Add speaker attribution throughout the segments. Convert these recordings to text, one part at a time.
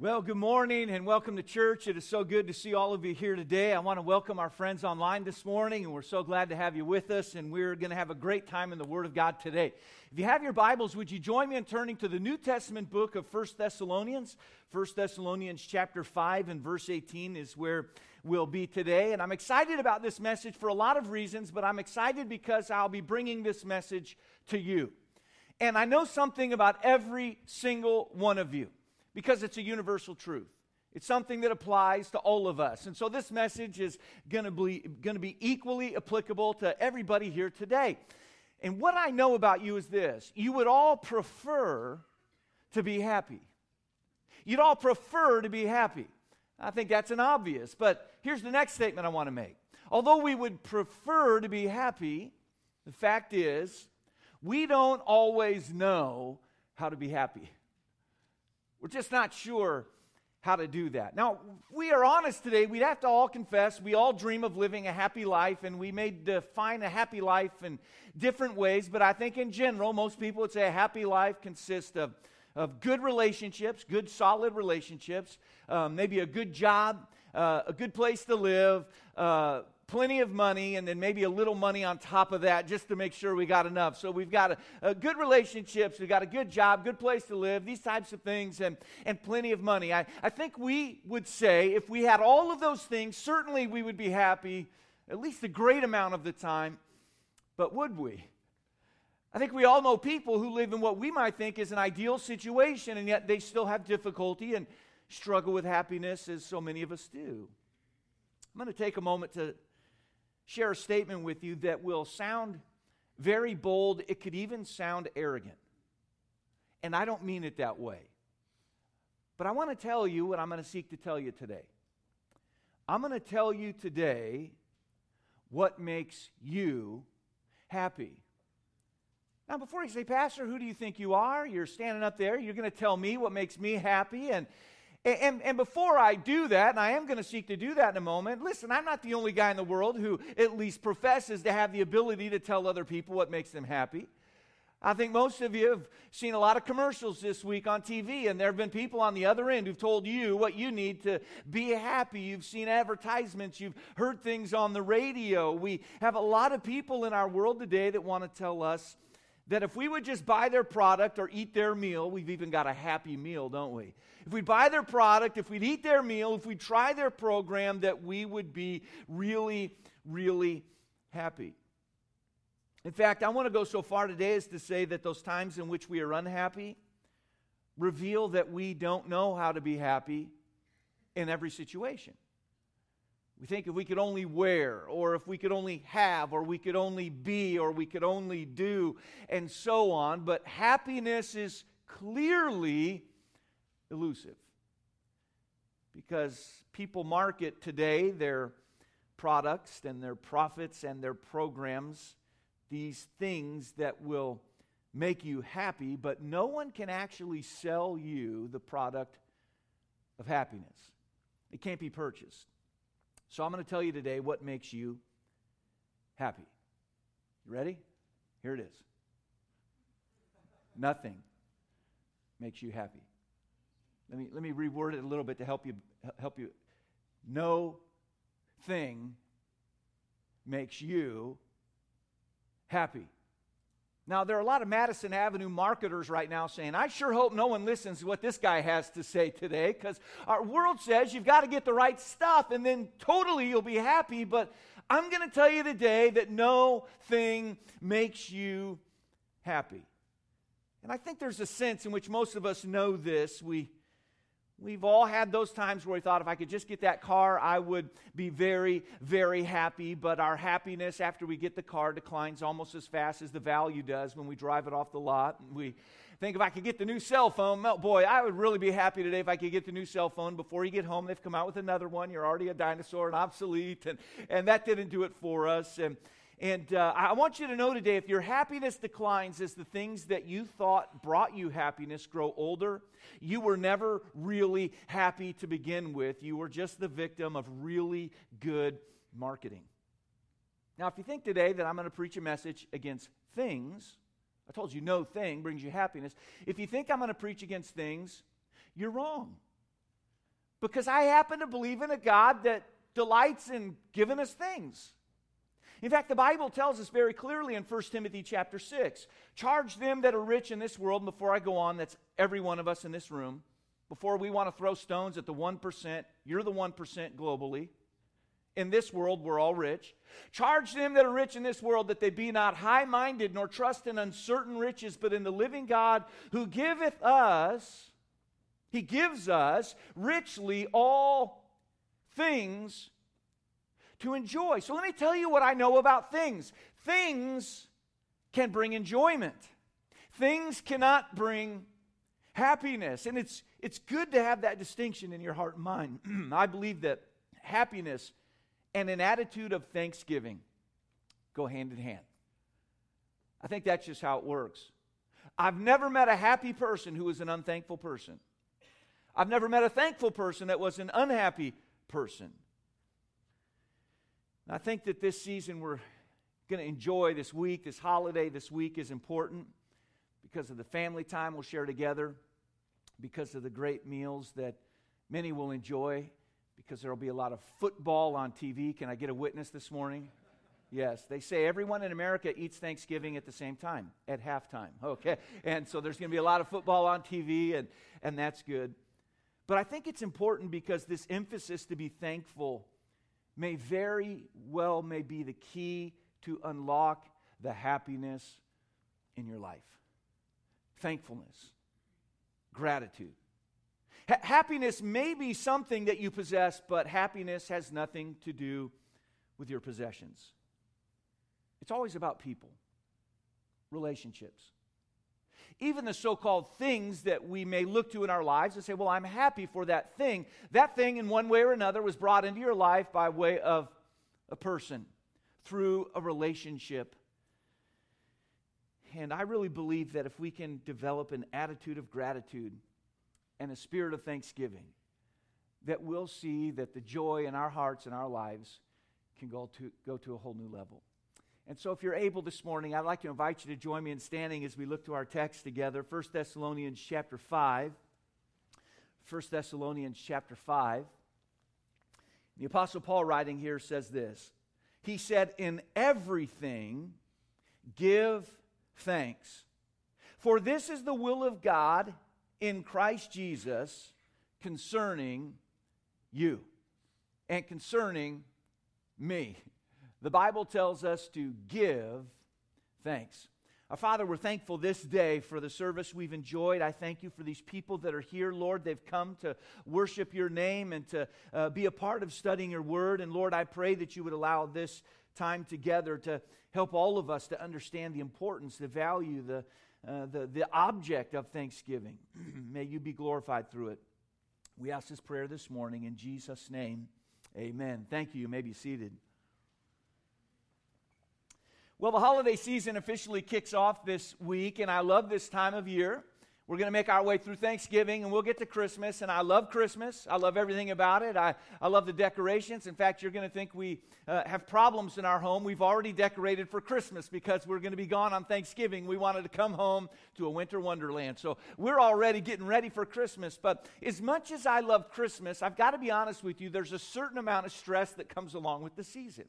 Speaker 1: Well, good morning and welcome to church. It is so good to see all of you here today. I want to welcome our friends online this morning, and we're so glad to have you with us. And we're going to have a great time in the Word of God today. If you have your Bibles, would you join me in turning to the New Testament book of First Thessalonians? First Thessalonians chapter 5 and verse 18 is where we'll be today. And I'm excited about this message for a lot of reasons, but I'm excited because I'll be bringing this message to you. And I know something about every single one of you because it's a universal truth. It's something that applies to all of us. And so this message is going to be going to be equally applicable to everybody here today. And what I know about you is this. You would all prefer to be happy. You'd all prefer to be happy. I think that's an obvious, but here's the next statement I want to make. Although we would prefer to be happy, the fact is we don't always know how to be happy. We're just not sure how to do that. Now, we are honest today, we'd have to all confess we all dream of living a happy life, and we may define a happy life in different ways, but I think in general, most people would say a happy life consists of, of good relationships, good solid relationships, um, maybe a good job, uh, a good place to live. Uh, plenty of money and then maybe a little money on top of that just to make sure we got enough. So we've got a, a good relationships, we've got a good job, good place to live, these types of things, and, and plenty of money. I, I think we would say if we had all of those things, certainly we would be happy at least a great amount of the time. But would we? I think we all know people who live in what we might think is an ideal situation, and yet they still have difficulty and struggle with happiness, as so many of us do. I'm going to take a moment to share a statement with you that will sound very bold. It could even sound arrogant. And I don't mean it that way. But I want to tell you what I'm going to seek to tell you today. I'm going to tell you today what makes you happy. Now, before you say, Pastor, who do you think you are? You're standing up there. You're going to tell me what makes me happy. And, and, and before I do that, and I am going to seek to do that in a moment, listen, I'm not the only guy in the world who at least professes to have the ability to tell other people what makes them happy. I think most of you have seen a lot of commercials this week on TV, and there have been people on the other end who've told you what you need to be happy. You've seen advertisements, you've heard things on the radio. We have a lot of people in our world today that want to tell us that if we would just buy their product or eat their meal, we've even got a happy meal, don't we? If we'd buy their product, if we'd eat their meal, if we'd try their program, that we would be really, really happy. In fact, I want to go so far today as to say that those times in which we are unhappy reveal that we don't know how to be happy in every situation. We think if we could only wear, or if we could only have, or we could only be, or we could only do, and so on. But happiness is clearly elusive because people market today their products and their profits and their programs, these things that will make you happy, but no one can actually sell you the product of happiness. It can't be purchased. So I'm going to tell you today what makes you happy. You ready? Here it is. Nothing makes you happy. Let me, let me reword it a little bit to help you help you. No thing makes you happy. Now, there are a lot of Madison Avenue marketers right now saying, I sure hope no one listens to what this guy has to say today because our world says you've got to get the right stuff and then totally you'll be happy. But I'm going to tell you today that no thing makes you happy. And I think there's a sense in which most of us know this. We We've all had those times where we thought if I could just get that car, I would be very, very happy. But our happiness after we get the car declines almost as fast as the value does when we drive it off the lot. We think if I could get the new cell phone, boy, I would really be happy today if I could get the new cell phone. Before you get home, they've come out with another one. You're already a dinosaur and obsolete. And, and that didn't do it for us. And and uh, I want you to know today if your happiness declines as the things that you thought brought you happiness grow older, you were never really happy to begin with. You were just the victim of really good marketing. Now, if you think today that I'm going to preach a message against things, I told you no thing brings you happiness. If you think I'm going to preach against things, you're wrong. because I happen to believe in a God that delights in giving us things. In fact, the Bible tells us very clearly in 1 Timothy chapter 6 charge them that are rich in this world. And before I go on, that's every one of us in this room. Before we want to throw stones at the 1%, you're the 1% globally. In this world, we're all rich. Charge them that are rich in this world that they be not high minded, nor trust in uncertain riches, but in the living God who giveth us, He gives us richly all things to enjoy. So let me tell you what I know about things. Things can bring enjoyment, things cannot bring happiness. And it's, it's good to have that distinction in your heart and mind. I believe that happiness and an attitude of thanksgiving go hand in hand. I think that's just how it works. I've never met a happy person who was an unthankful person. I've never met a thankful person that was an unhappy person. I think that this season we're going to enjoy this week, this holiday this week is important because of the family time we'll share together, because of the great meals that many will enjoy, because there will be a lot of football on TV. Can I get a witness this morning? Yes, they say everyone in America eats Thanksgiving at the same time, at halftime. Okay, and so there's going to be a lot of football on TV, and, and that's good. But I think it's important because this emphasis to be thankful may very well may be the key to unlock the happiness in your life. Thankfulness, gratitude. happiness may be something that you possess, but happiness has nothing to do with your possessions. It's always about people, relationships even the so called things that we may look to in our lives and say, Well, I'm happy for that thing. That thing, in one way or another, was brought into your life by way of a person through a relationship. And I really believe that if we can develop an attitude of gratitude and a spirit of thanksgiving, that we'll see that the joy in our hearts and our lives can go to, go to a whole new level. And so, if you're able this morning, I'd like to invite you to join me in standing as we look to our text together. 1 Thessalonians chapter 5. 1 Thessalonians chapter 5. The Apostle Paul, writing here, says this He said, In everything, give thanks. For this is the will of God in Christ Jesus concerning you and concerning me. The Bible tells us to give thanks. Our Father, we're thankful this day for the service we've enjoyed. I thank you for these people that are here, Lord. They've come to worship your name and to uh, be a part of studying your word. And Lord, I pray that you would allow this time together to help all of us to understand the importance, the value, the, uh, the, the object of thanksgiving. May you be glorified through it. We ask this prayer this morning in Jesus' name. Amen. Thank you. You may be seated. Well, the holiday season officially kicks off this week, and I love this time of year. We're going to make our way through Thanksgiving and we'll get to Christmas. And I love Christmas. I love everything about it. I, I love the decorations. In fact, you're going to think we uh, have problems in our home. We've already decorated for Christmas because we're going to be gone on Thanksgiving. We wanted to come home to a winter wonderland. So we're already getting ready for Christmas. But as much as I love Christmas, I've got to be honest with you, there's a certain amount of stress that comes along with the season.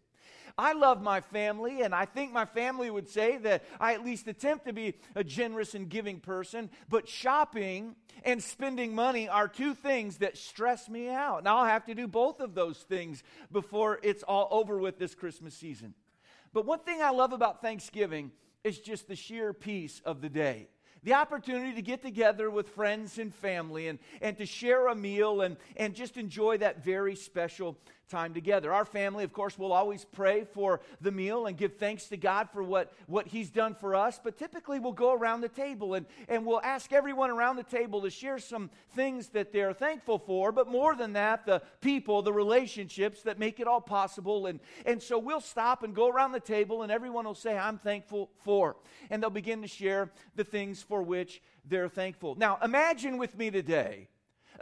Speaker 1: I love my family, and I think my family would say that I at least attempt to be a generous and giving person. But shopping and spending money are two things that stress me out. And I'll have to do both of those things before it's all over with this Christmas season. But one thing I love about Thanksgiving is just the sheer peace of the day the opportunity to get together with friends and family and, and to share a meal and, and just enjoy that very special time together. Our family, of course, will always pray for the meal and give thanks to God for what, what He's done for us. But typically, we'll go around the table and, and we'll ask everyone around the table to share some things that they're thankful for. But more than that, the people, the relationships that make it all possible. And, and so we'll stop and go around the table, and everyone will say, I'm thankful for. And they'll begin to share the things for which they're thankful. Now, imagine with me today.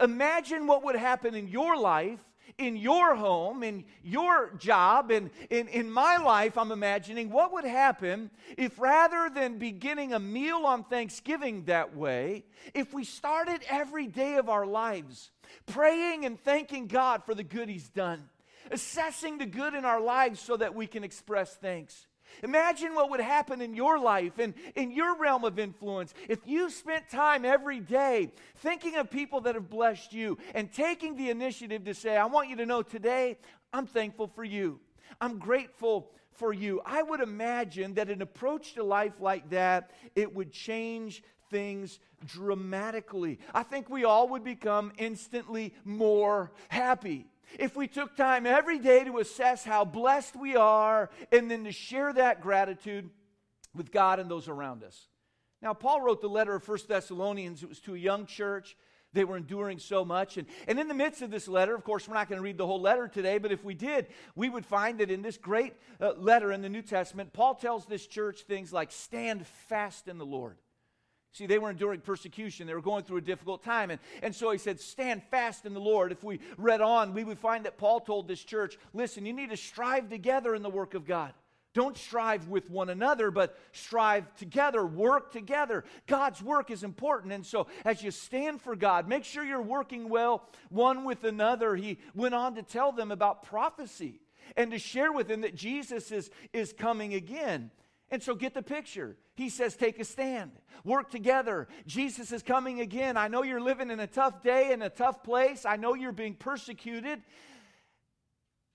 Speaker 1: Imagine what would happen in your life in your home, in your job, in, in, in my life, I'm imagining what would happen if rather than beginning a meal on Thanksgiving that way, if we started every day of our lives praying and thanking God for the good He's done, assessing the good in our lives so that we can express thanks. Imagine what would happen in your life and in your realm of influence if you spent time every day thinking of people that have blessed you and taking the initiative to say, I want you to know today, I'm thankful for you. I'm grateful for you. I would imagine that an approach to life like that, it would change things dramatically. I think we all would become instantly more happy. If we took time every day to assess how blessed we are and then to share that gratitude with God and those around us. Now, Paul wrote the letter of First Thessalonians. It was to a young church. They were enduring so much. And, and in the midst of this letter, of course, we're not going to read the whole letter today, but if we did, we would find that in this great uh, letter in the New Testament, Paul tells this church things like stand fast in the Lord. See, they were enduring persecution. They were going through a difficult time. And, and so he said, Stand fast in the Lord. If we read on, we would find that Paul told this church, Listen, you need to strive together in the work of God. Don't strive with one another, but strive together, work together. God's work is important. And so, as you stand for God, make sure you're working well one with another. He went on to tell them about prophecy and to share with them that Jesus is, is coming again. And so get the picture. He says, take a stand, work together. Jesus is coming again. I know you're living in a tough day, in a tough place. I know you're being persecuted.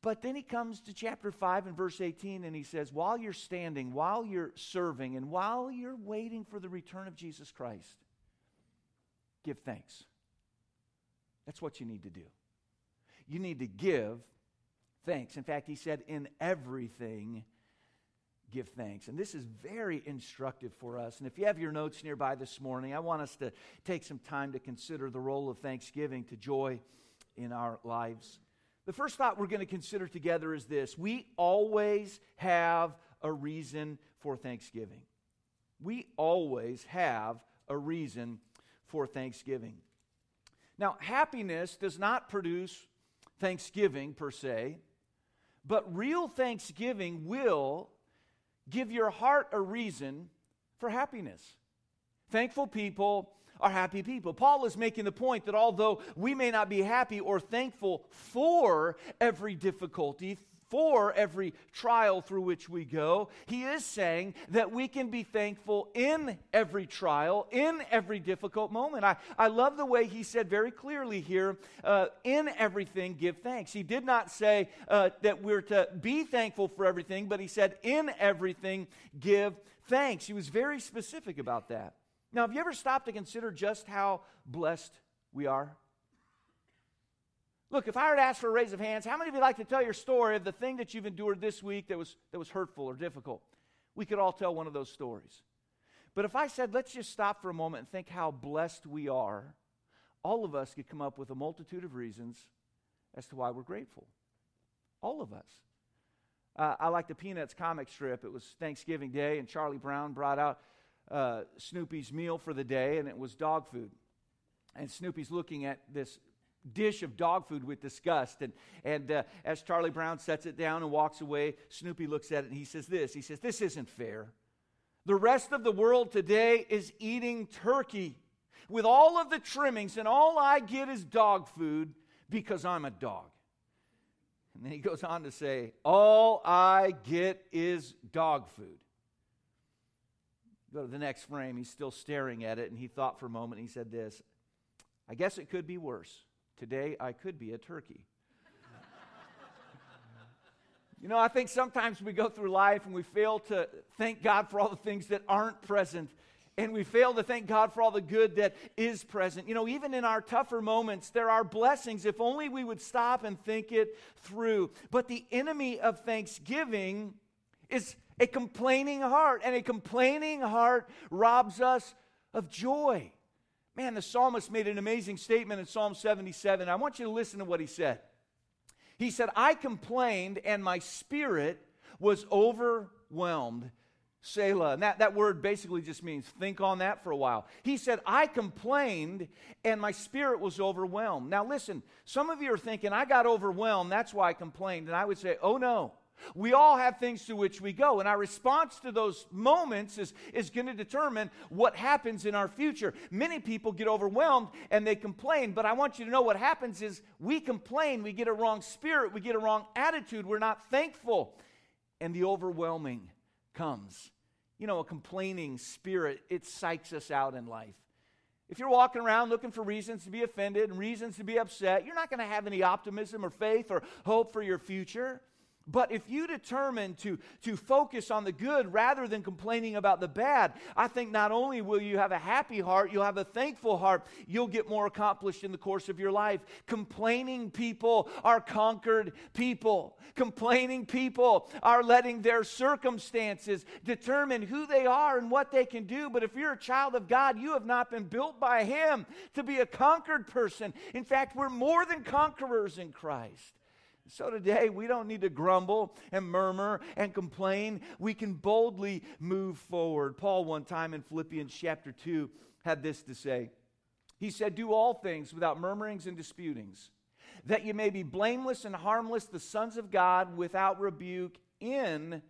Speaker 1: But then he comes to chapter 5 and verse 18, and he says, While you're standing, while you're serving, and while you're waiting for the return of Jesus Christ, give thanks. That's what you need to do. You need to give thanks. In fact, he said, In everything, give thanks. And this is very instructive for us. And if you have your notes nearby this morning, I want us to take some time to consider the role of thanksgiving to joy in our lives. The first thought we're going to consider together is this we always have a reason for thanksgiving. We always have a reason for thanksgiving. Now, happiness does not produce thanksgiving per se, but real thanksgiving will give your heart a reason for happiness. Thankful people are happy people. Paul is making the point that although we may not be happy or thankful for every difficulty, for every trial through which we go. He is saying that we can be thankful in every trial, in every difficult moment. I, I love the way he said very clearly here uh, in everything, give thanks. He did not say uh, that we're to be thankful for everything, but he said in everything, give thanks. He was very specific about that. Now, have you ever stopped to consider just how blessed we are? Look, if I were to ask for a raise of hands, how many of you like to tell your story of the thing that you've endured this week that was, that was hurtful or difficult? We could all tell one of those stories. But if I said, let's just stop for a moment and think how blessed we are, all of us could come up with a multitude of reasons as to why we're grateful. All of us. Uh, I like the Peanuts comic strip. It was Thanksgiving Day, and Charlie Brown brought out uh, Snoopy's meal for the day, and it was dog food. And Snoopy's looking at this dish of dog food with disgust. And, and uh, as Charlie Brown sets it down and walks away, Snoopy looks at it and he says this He says, This isn't fair. The rest of the world today is eating turkey with all of the trimmings, and all I get is dog food because I'm a dog. And then he goes on to say, All I get is dog food. Go to the next frame. He's still staring at it, and he thought for a moment. he said this I guess it could be worse. Today, I could be a turkey. you know, I think sometimes we go through life and we fail to thank God for all the things that aren't present. And we fail to thank God for all the good that is present. You know, even in our tougher moments, there are blessings if only we would stop and think it through. But the enemy of thanksgiving is a complaining heart, and a complaining heart robs us of joy. Man, the psalmist made an amazing statement in Psalm 77. I want you to listen to what he said. He said, I complained and my spirit was overwhelmed. Selah. And that, that word basically just means think on that for a while. He said, I complained and my spirit was overwhelmed. Now, listen, some of you are thinking, I got overwhelmed, that's why I complained. And I would say, oh no. We all have things to which we go, and our response to those moments is, is going to determine what happens in our future. Many people get overwhelmed and they complain, but I want you to know what happens is we complain, we get a wrong spirit, we get a wrong attitude, we're not thankful, and the overwhelming comes. You know, a complaining spirit, it psychs us out in life. If you're walking around looking for reasons to be offended and reasons to be upset, you're not going to have any optimism or faith or hope for your future. But if you determine to, to focus on the good rather than complaining about the bad, I think not only will you have a happy heart, you'll have a thankful heart, you'll get more accomplished in the course of your life. Complaining people are conquered people. Complaining people are letting their circumstances determine who they are and what they can do. But if you're a child of God, you have not been built by Him to be a conquered person. In fact, we're more than conquerors in Christ. So today, we don't need to grumble and murmur and complain. We can boldly move forward. Paul, one time in Philippians chapter 2, had this to say He said, Do all things without murmurings and disputings, that you may be blameless and harmless, the sons of God, without rebuke, in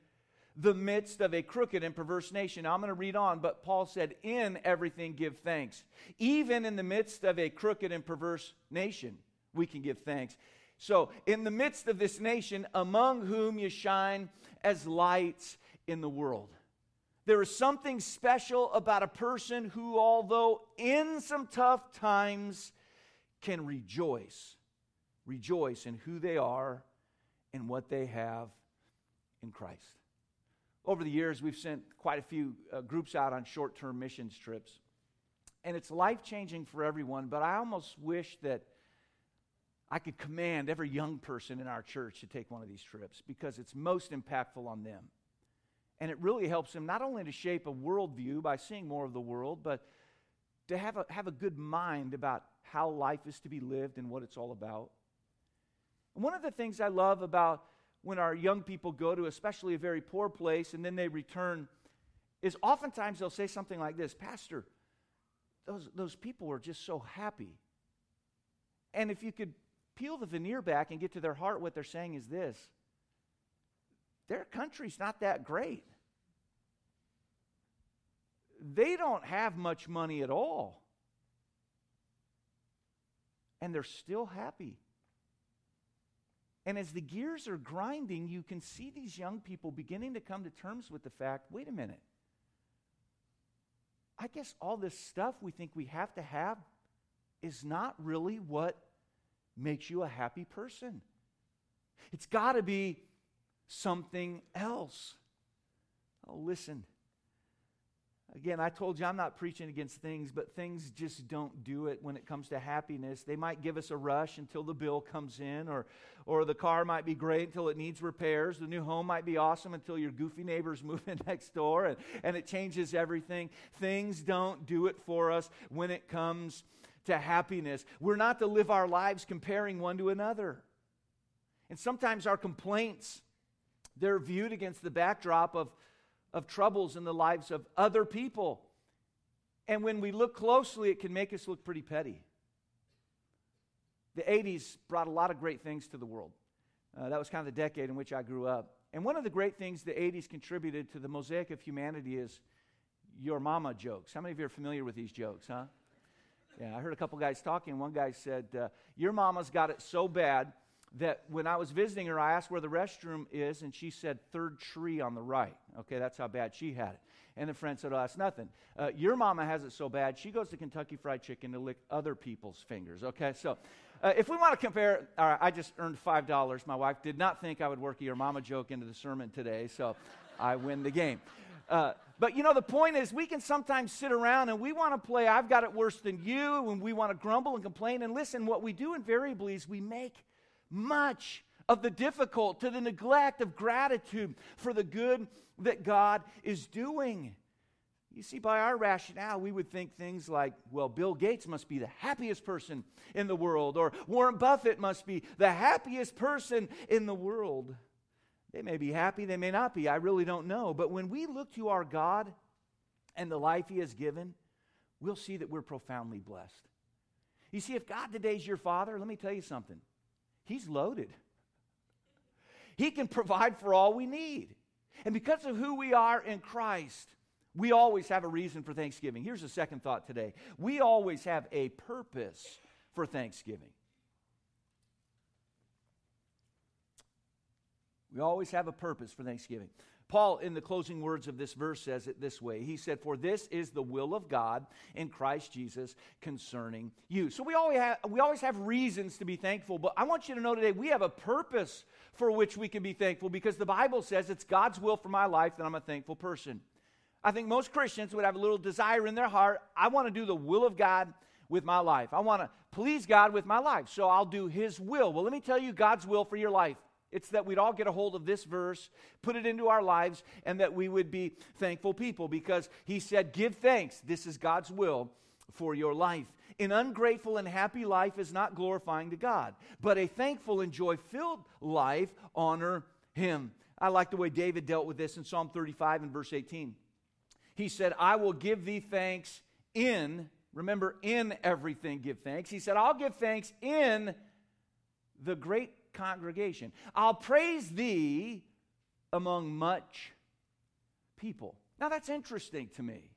Speaker 1: the midst of a crooked and perverse nation. Now, I'm going to read on, but Paul said, In everything give thanks. Even in the midst of a crooked and perverse nation, we can give thanks. So, in the midst of this nation, among whom you shine as lights in the world. There is something special about a person who, although in some tough times, can rejoice. Rejoice in who they are and what they have in Christ. Over the years, we've sent quite a few uh, groups out on short term missions trips. And it's life changing for everyone, but I almost wish that I could command every young person in our church to take one of these trips because it's most impactful on them. And it really helps them not only to shape a worldview by seeing more of the world, but to have a, have a good mind about how life is to be lived and what it's all about. And one of the things I love about when our young people go to, especially a very poor place, and then they return, is oftentimes they'll say something like this Pastor, those, those people were just so happy. And if you could peel the veneer back and get to their heart, what they're saying is this their country's not that great. They don't have much money at all. And they're still happy. And as the gears are grinding, you can see these young people beginning to come to terms with the fact wait a minute. I guess all this stuff we think we have to have is not really what makes you a happy person. It's got to be something else. Oh, listen. Again, I told you I'm not preaching against things, but things just don't do it when it comes to happiness. They might give us a rush until the bill comes in, or, or the car might be great until it needs repairs. The new home might be awesome until your goofy neighbors move in next door and, and it changes everything. Things don't do it for us when it comes to happiness. We're not to live our lives comparing one to another. And sometimes our complaints, they're viewed against the backdrop of, of troubles in the lives of other people. And when we look closely, it can make us look pretty petty. The 80s brought a lot of great things to the world. Uh, that was kind of the decade in which I grew up. And one of the great things the 80s contributed to the mosaic of humanity is your mama jokes. How many of you are familiar with these jokes, huh? Yeah, I heard a couple guys talking. One guy said, uh, Your mama's got it so bad that when I was visiting her, I asked where the restroom is, and she said, Third tree on the right. Okay, that's how bad she had it. And the friend said, Oh, that's nothing. Uh, your mama has it so bad, she goes to Kentucky Fried Chicken to lick other people's fingers. Okay, so uh, if we want to compare, all right, I just earned $5. My wife did not think I would work a your mama joke into the sermon today, so I win the game. Uh, but you know, the point is, we can sometimes sit around and we want to play, I've got it worse than you, and we want to grumble and complain. And listen, what we do invariably is we make much of the difficult to the neglect of gratitude for the good that God is doing. You see, by our rationale, we would think things like, well, Bill Gates must be the happiest person in the world, or Warren Buffett must be the happiest person in the world. They may be happy, they may not be. I really don't know. But when we look to our God and the life He has given, we'll see that we're profoundly blessed. You see, if God today is your Father, let me tell you something He's loaded. He can provide for all we need. And because of who we are in Christ, we always have a reason for Thanksgiving. Here's a second thought today we always have a purpose for Thanksgiving. We always have a purpose for Thanksgiving. Paul, in the closing words of this verse, says it this way He said, For this is the will of God in Christ Jesus concerning you. So we always, have, we always have reasons to be thankful, but I want you to know today we have a purpose for which we can be thankful because the Bible says it's God's will for my life that I'm a thankful person. I think most Christians would have a little desire in their heart I want to do the will of God with my life. I want to please God with my life, so I'll do His will. Well, let me tell you God's will for your life. It's that we'd all get a hold of this verse, put it into our lives, and that we would be thankful people because He said, Give thanks. This is God's will for your life. An ungrateful and happy life is not glorifying to God, but a thankful and joy filled life honor Him. I like the way David dealt with this in Psalm 35 and verse 18. He said, I will give thee thanks in, remember, in everything give thanks. He said, I'll give thanks in the great congregation. I'll praise thee among much people. Now that's interesting to me.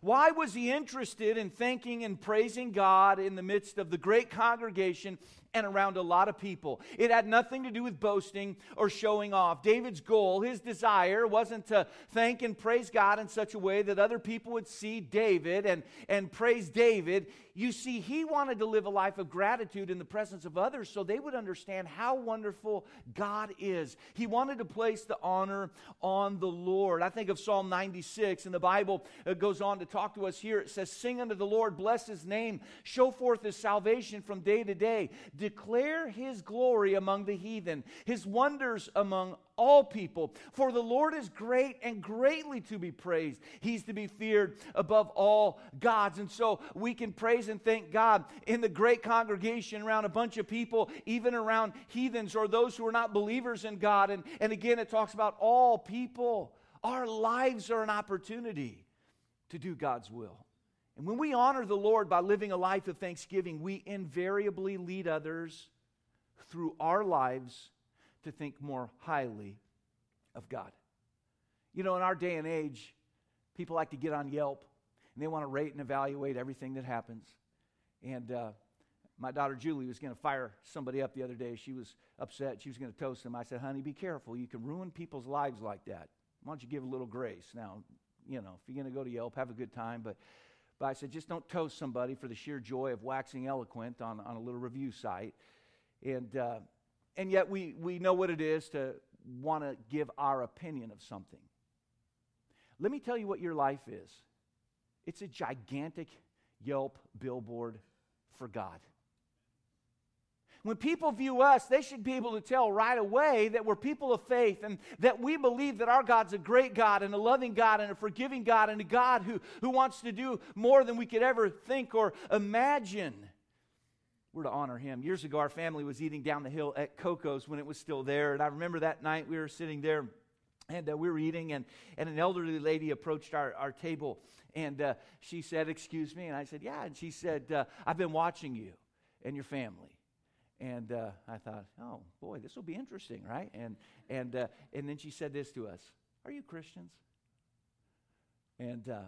Speaker 1: Why was he interested in thanking and praising God in the midst of the great congregation and around a lot of people. It had nothing to do with boasting or showing off. David's goal, his desire, wasn't to thank and praise God in such a way that other people would see David and, and praise David. You see, he wanted to live a life of gratitude in the presence of others so they would understand how wonderful God is. He wanted to place the honor on the Lord. I think of Psalm 96, and the Bible uh, goes on to talk to us here. It says, Sing unto the Lord, bless his name, show forth his salvation from day to day declare his glory among the heathen, his wonders among all people. For the Lord is great and greatly to be praised. He's to be feared above all gods. And so we can praise and thank God in the great congregation around a bunch of people, even around heathens or those who are not believers in God. And, and again, it talks about all people. Our lives are an opportunity to do God's will. And when we honor the Lord by living a life of thanksgiving, we invariably lead others through our lives to think more highly of God. You know, in our day and age, people like to get on Yelp and they want to rate and evaluate everything that happens. And uh, my daughter Julie was going to fire somebody up the other day. She was upset. She was going to toast them. I said, honey, be careful. You can ruin people's lives like that. Why don't you give a little grace? Now, you know, if you're going to go to Yelp, have a good time, but but I said, just don't toast somebody for the sheer joy of waxing eloquent on, on a little review site. And, uh, and yet we, we know what it is to want to give our opinion of something. Let me tell you what your life is it's a gigantic Yelp billboard for God. When people view us, they should be able to tell right away that we're people of faith and that we believe that our God's a great God and a loving God and a forgiving God and a God who, who wants to do more than we could ever think or imagine. We're to honor him. Years ago, our family was eating down the hill at Coco's when it was still there. And I remember that night we were sitting there and uh, we were eating, and, and an elderly lady approached our, our table. And uh, she said, Excuse me. And I said, Yeah. And she said, uh, I've been watching you and your family. And uh, I thought, oh boy, this will be interesting, right? And and uh, and then she said this to us: "Are you Christians?" And uh,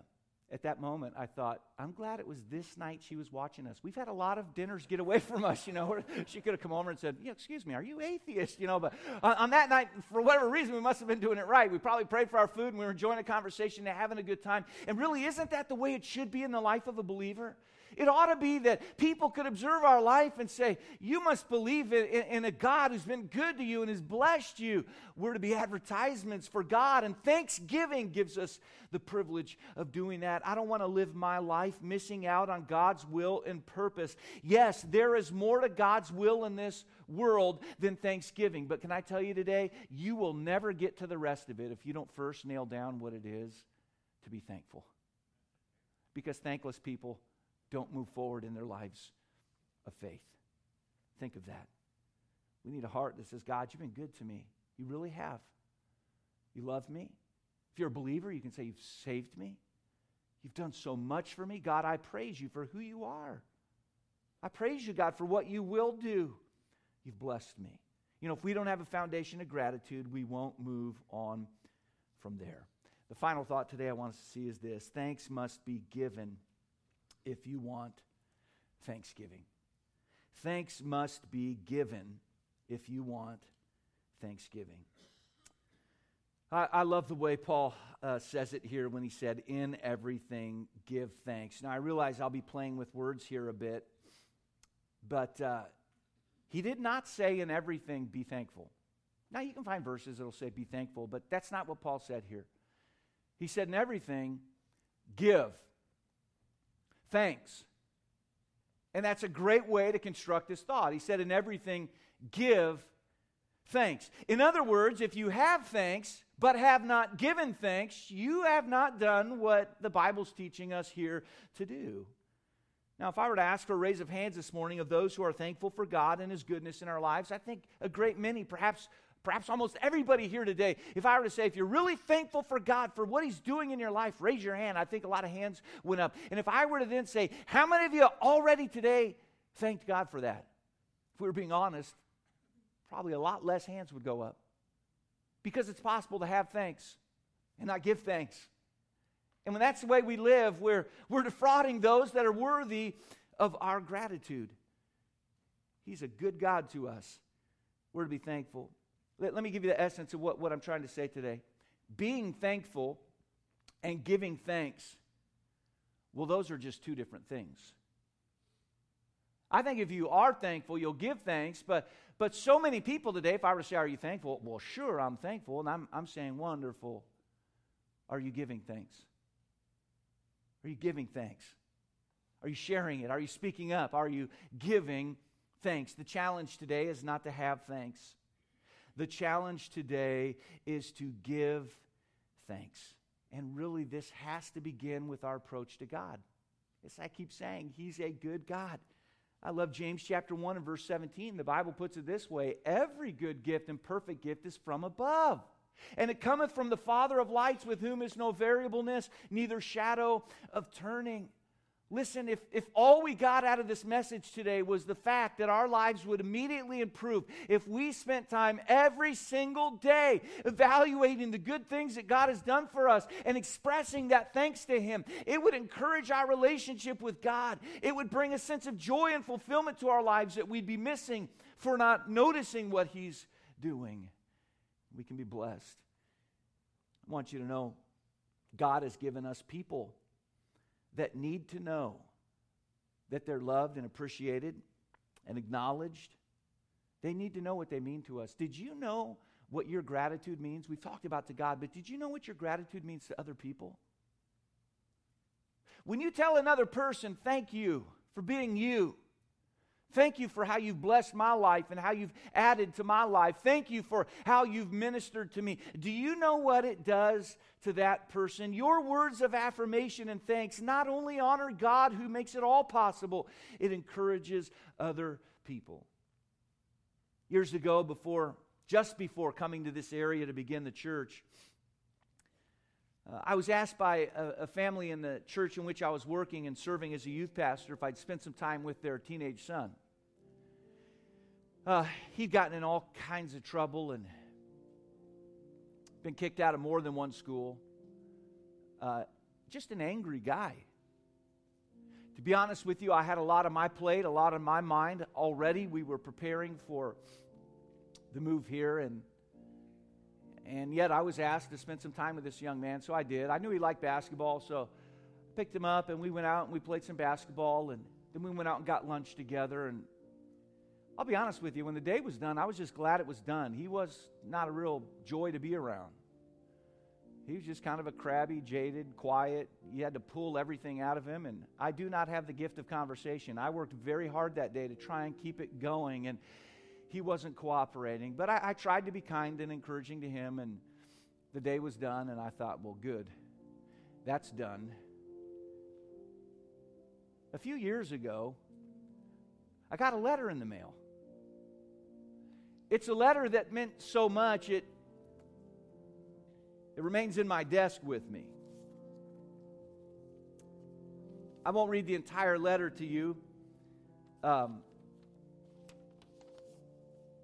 Speaker 1: at that moment, I thought, I'm glad it was this night she was watching us. We've had a lot of dinners get away from us, you know. she could have come over and said, yeah, excuse me, are you atheist? You know, but on, on, that night, for whatever reason, we must have been doing it right. We probably prayed for our food and we were enjoying a conversation and having a good time. And really, isn't that the way it should be in the life of a believer? It ought to be that people could observe our life and say, You must believe in, in, in, a God who's been good to you and has blessed you. We're to be advertisements for God, and Thanksgiving gives us the privilege of doing that. I don't want to live my life missing out on God's will and purpose. Yes, there is more to God's will in this world than Thanksgiving, but can I tell you today, you will never get to the rest of it if you don't first nail down what it is to be thankful. Because thankless people don't move forward in their lives of faith. Think of that. We need a heart that says, God, you've been good to me. You really have. You love me. If you're a believer, you can say, You've saved me. You've done so much for me. God, I praise you for who you are. I praise you, God, for what you will do. You've blessed me. You know, if we don't have a foundation of gratitude, we won't move on from there. The final thought today I want us to see is this thanks must be given if you want thanksgiving. Thanks must be given if you want thanksgiving. I, I love the way Paul uh, says it here when he said, In everything give thanks. Now, I realize I'll be playing with words here a bit, but uh, he did not say, In everything be thankful. Now, you can find verses that'll say, Be thankful, but that's not what Paul said here. He said, In everything, give thanks. And that's a great way to construct this thought. He said, In everything, give thanks. In other words, if you have thanks but have not given thanks, you have not done what the Bible's teaching us here to do. Now, if I were to ask for a raise of hands this morning of those who are thankful for God and His goodness in our lives, I think a great many, perhaps perhaps almost everybody here today, if I were to say, if you're really thankful for God for what He's doing in your life, raise your hand. I think a lot of hands went up. And if I were to then say, how many of you already today thanked God for that? If we were being honest, probably a lot less hands would go up. Because it's possible to have thanks and not give thanks. And when that's the way we live, we're, we're defrauding those that are worthy of our gratitude. He's a good God to us. We're to be thankful. Let, let me give you the essence of what, what I'm trying to say today. Being thankful and giving thanks, well, those are just two different things. I think if you are thankful, you'll give thanks, but but so many people today, if I were to say, Are you thankful? Well, sure, I'm thankful. And I'm, I'm saying, Wonderful. Are you giving thanks? Are you giving thanks? Are you sharing it? Are you speaking up? Are you giving thanks? The challenge today is not to have thanks. The challenge today is to give thanks. And really, this has to begin with our approach to God. As I keep saying, He's a good God. I love James chapter 1 and verse 17. The Bible puts it this way Every good gift and perfect gift is from above. And it cometh from the Father of lights, with whom is no variableness, neither shadow of turning. Listen, if, if all we got out of this message today was the fact that our lives would immediately improve if we spent time every single day evaluating the good things that God has done for us and expressing that thanks to Him, it would encourage our relationship with God. It would bring a sense of joy and fulfillment to our lives that we'd be missing for not noticing what He's doing. We can be blessed. I want you to know God has given us people that need to know that they're loved and appreciated and acknowledged. They need to know what they mean to us. Did you know what your gratitude means? We've talked about to God, but did you know what your gratitude means to other people? When you tell another person, thank you for being you, Thank you for how you've blessed my life and how you've added to my life. Thank you for how you've ministered to me. Do you know what it does to that person? Your words of affirmation and thanks not only honor God who makes it all possible, it encourages other people. Years ago, before, just before coming to this area to begin the church, uh, I was asked by a, a, family in the church in which I was working and serving as a youth pastor if I'd spend some time with their teenage son uh, he'd gotten in all kinds of trouble and been kicked out of more than one school. Uh, just an angry guy. To be honest with you, I had a lot on my plate, a lot on my mind already. We were preparing for the move here, and and yet I was asked to spend some time with this young man, so I did. I knew he liked basketball, so I picked him up and we went out and we played some basketball, and then we went out and got lunch together. And I'll be honest with you, when the day was done, I was just glad it was done. He was not a real joy to be around. He was just kind of a crabby, jaded, quiet. You had to pull everything out of him. And I do not have the gift of conversation. I worked very hard that day to try and keep it going, and he wasn't cooperating. But I, I tried to be kind and encouraging to him, and the day was done, and I thought, well, good. That's done. A few years ago, I got a letter in the mail. It's a letter that meant so much, it, it remains in my desk with me. I won't read the entire letter to you. Um,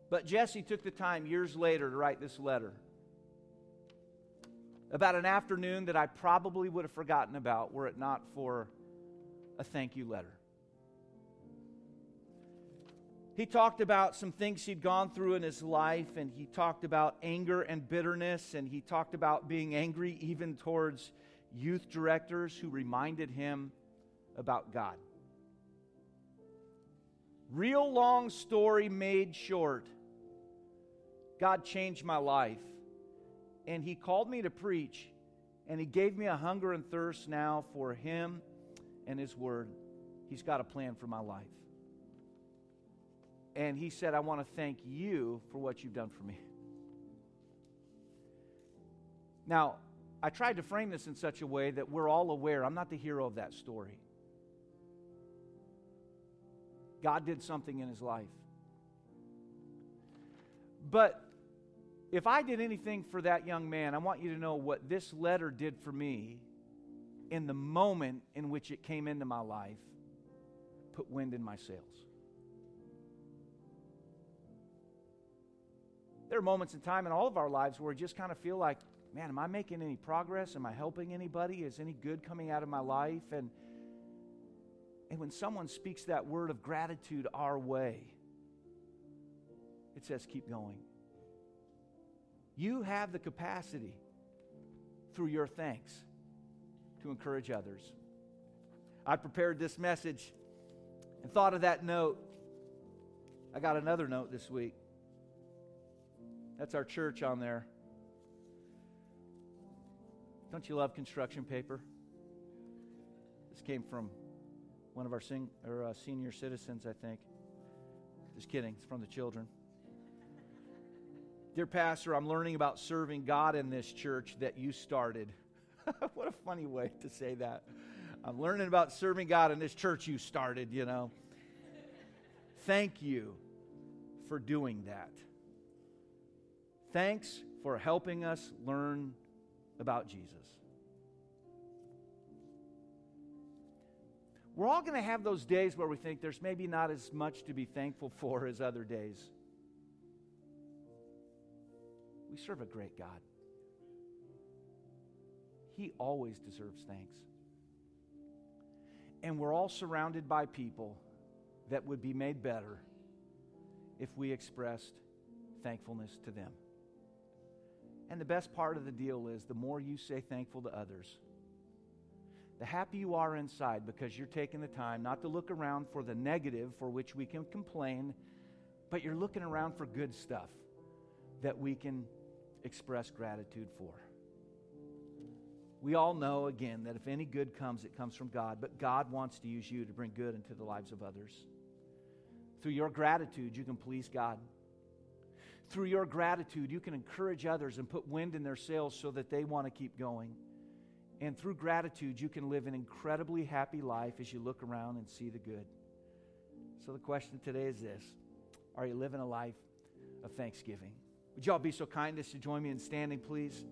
Speaker 1: but Jesse took the time years later to write this letter about an afternoon that I probably would have forgotten about were it not for a thank you letter. He talked about some things he'd gone through in his life, and he talked about anger and bitterness, and he talked about being angry even towards youth directors who reminded him about God. Real long story made short. God changed my life. And He called me to preach. And He gave me a hunger and thirst now for Him and His Word. He's got a plan for my life. And He said, I want to thank you for what you've done for me. Now, I tried to frame this in such a way that we're all aware I'm not the hero of that story. God did something in his life. But if I did anything for that young man, I want you to know what this letter did for me in the moment in which it came into my life, put wind in my sails. There are moments in time in all of our lives where we just kind of feel like, man, am I making any progress? Am I helping anybody? Is any good coming out of my life? And, and when someone speaks that word of gratitude our way, it says, keep going. You have the capacity through your thanks to encourage others. I prepared this message and thought of that note. I got another note this week. That's our church on there. Don't you love construction paper? This came from one of our sing, or, uh, senior citizens, I think. Just kidding, it's from the children. Dear Pastor, I'm learning about serving God in this church that you started. what a funny way to say that. I'm learning about serving God in this church you started, you know. Thank you for doing that. Thanks for helping us learn about Jesus. We're all going to have those days where we think there's maybe not as much to be thankful for as other days. We serve a great God. He always deserves thanks. And we're all surrounded by people that would be made better if we expressed thankfulness to them. And the best part of the deal is the more you say thankful to others, the happy you are inside because you're taking the time not to look around for the negative for which we can complain, but you're looking around for good stuff that we can express gratitude for. We all know, again, that if any good comes, it comes from God, but God wants to use you to bring good into the lives of others. Through your gratitude, you can please God. Through your gratitude, you can encourage others and put wind in their sails so that they want to keep going. And through gratitude, you can live an incredibly happy life as you look around and see the good. So the question today is this Are you living a life of thanksgiving? Would y'all be so kind as to join me in standing, please?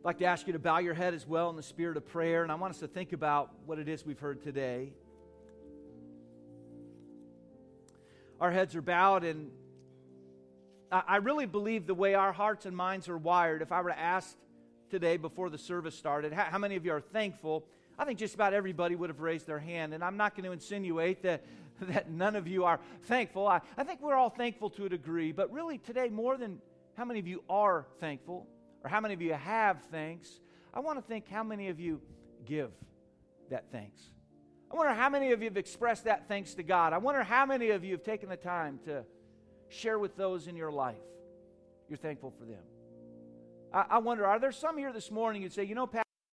Speaker 1: I'd like to ask you to bow your head as well in the spirit of prayer, and I want us to think about what it is we've heard today. Our heads are bowed, and I really believe the way our hearts and minds are wired, if I were to ask today before the service started, how many of you are thankful? I think just about everybody would have raised their hand, and I'm not going to insinuate that that none of you are thankful. I, I think we're all thankful to a degree, but really today, more than how many of you are thankful or how many of you have thanks, I want to think how many of you give that thanks. I wonder how many of you have expressed that thanks to God. I wonder how many of you have taken the time to share with those in your life you're thankful for them. I, I wonder, are there some here this morning you'd say, you know, Pastor,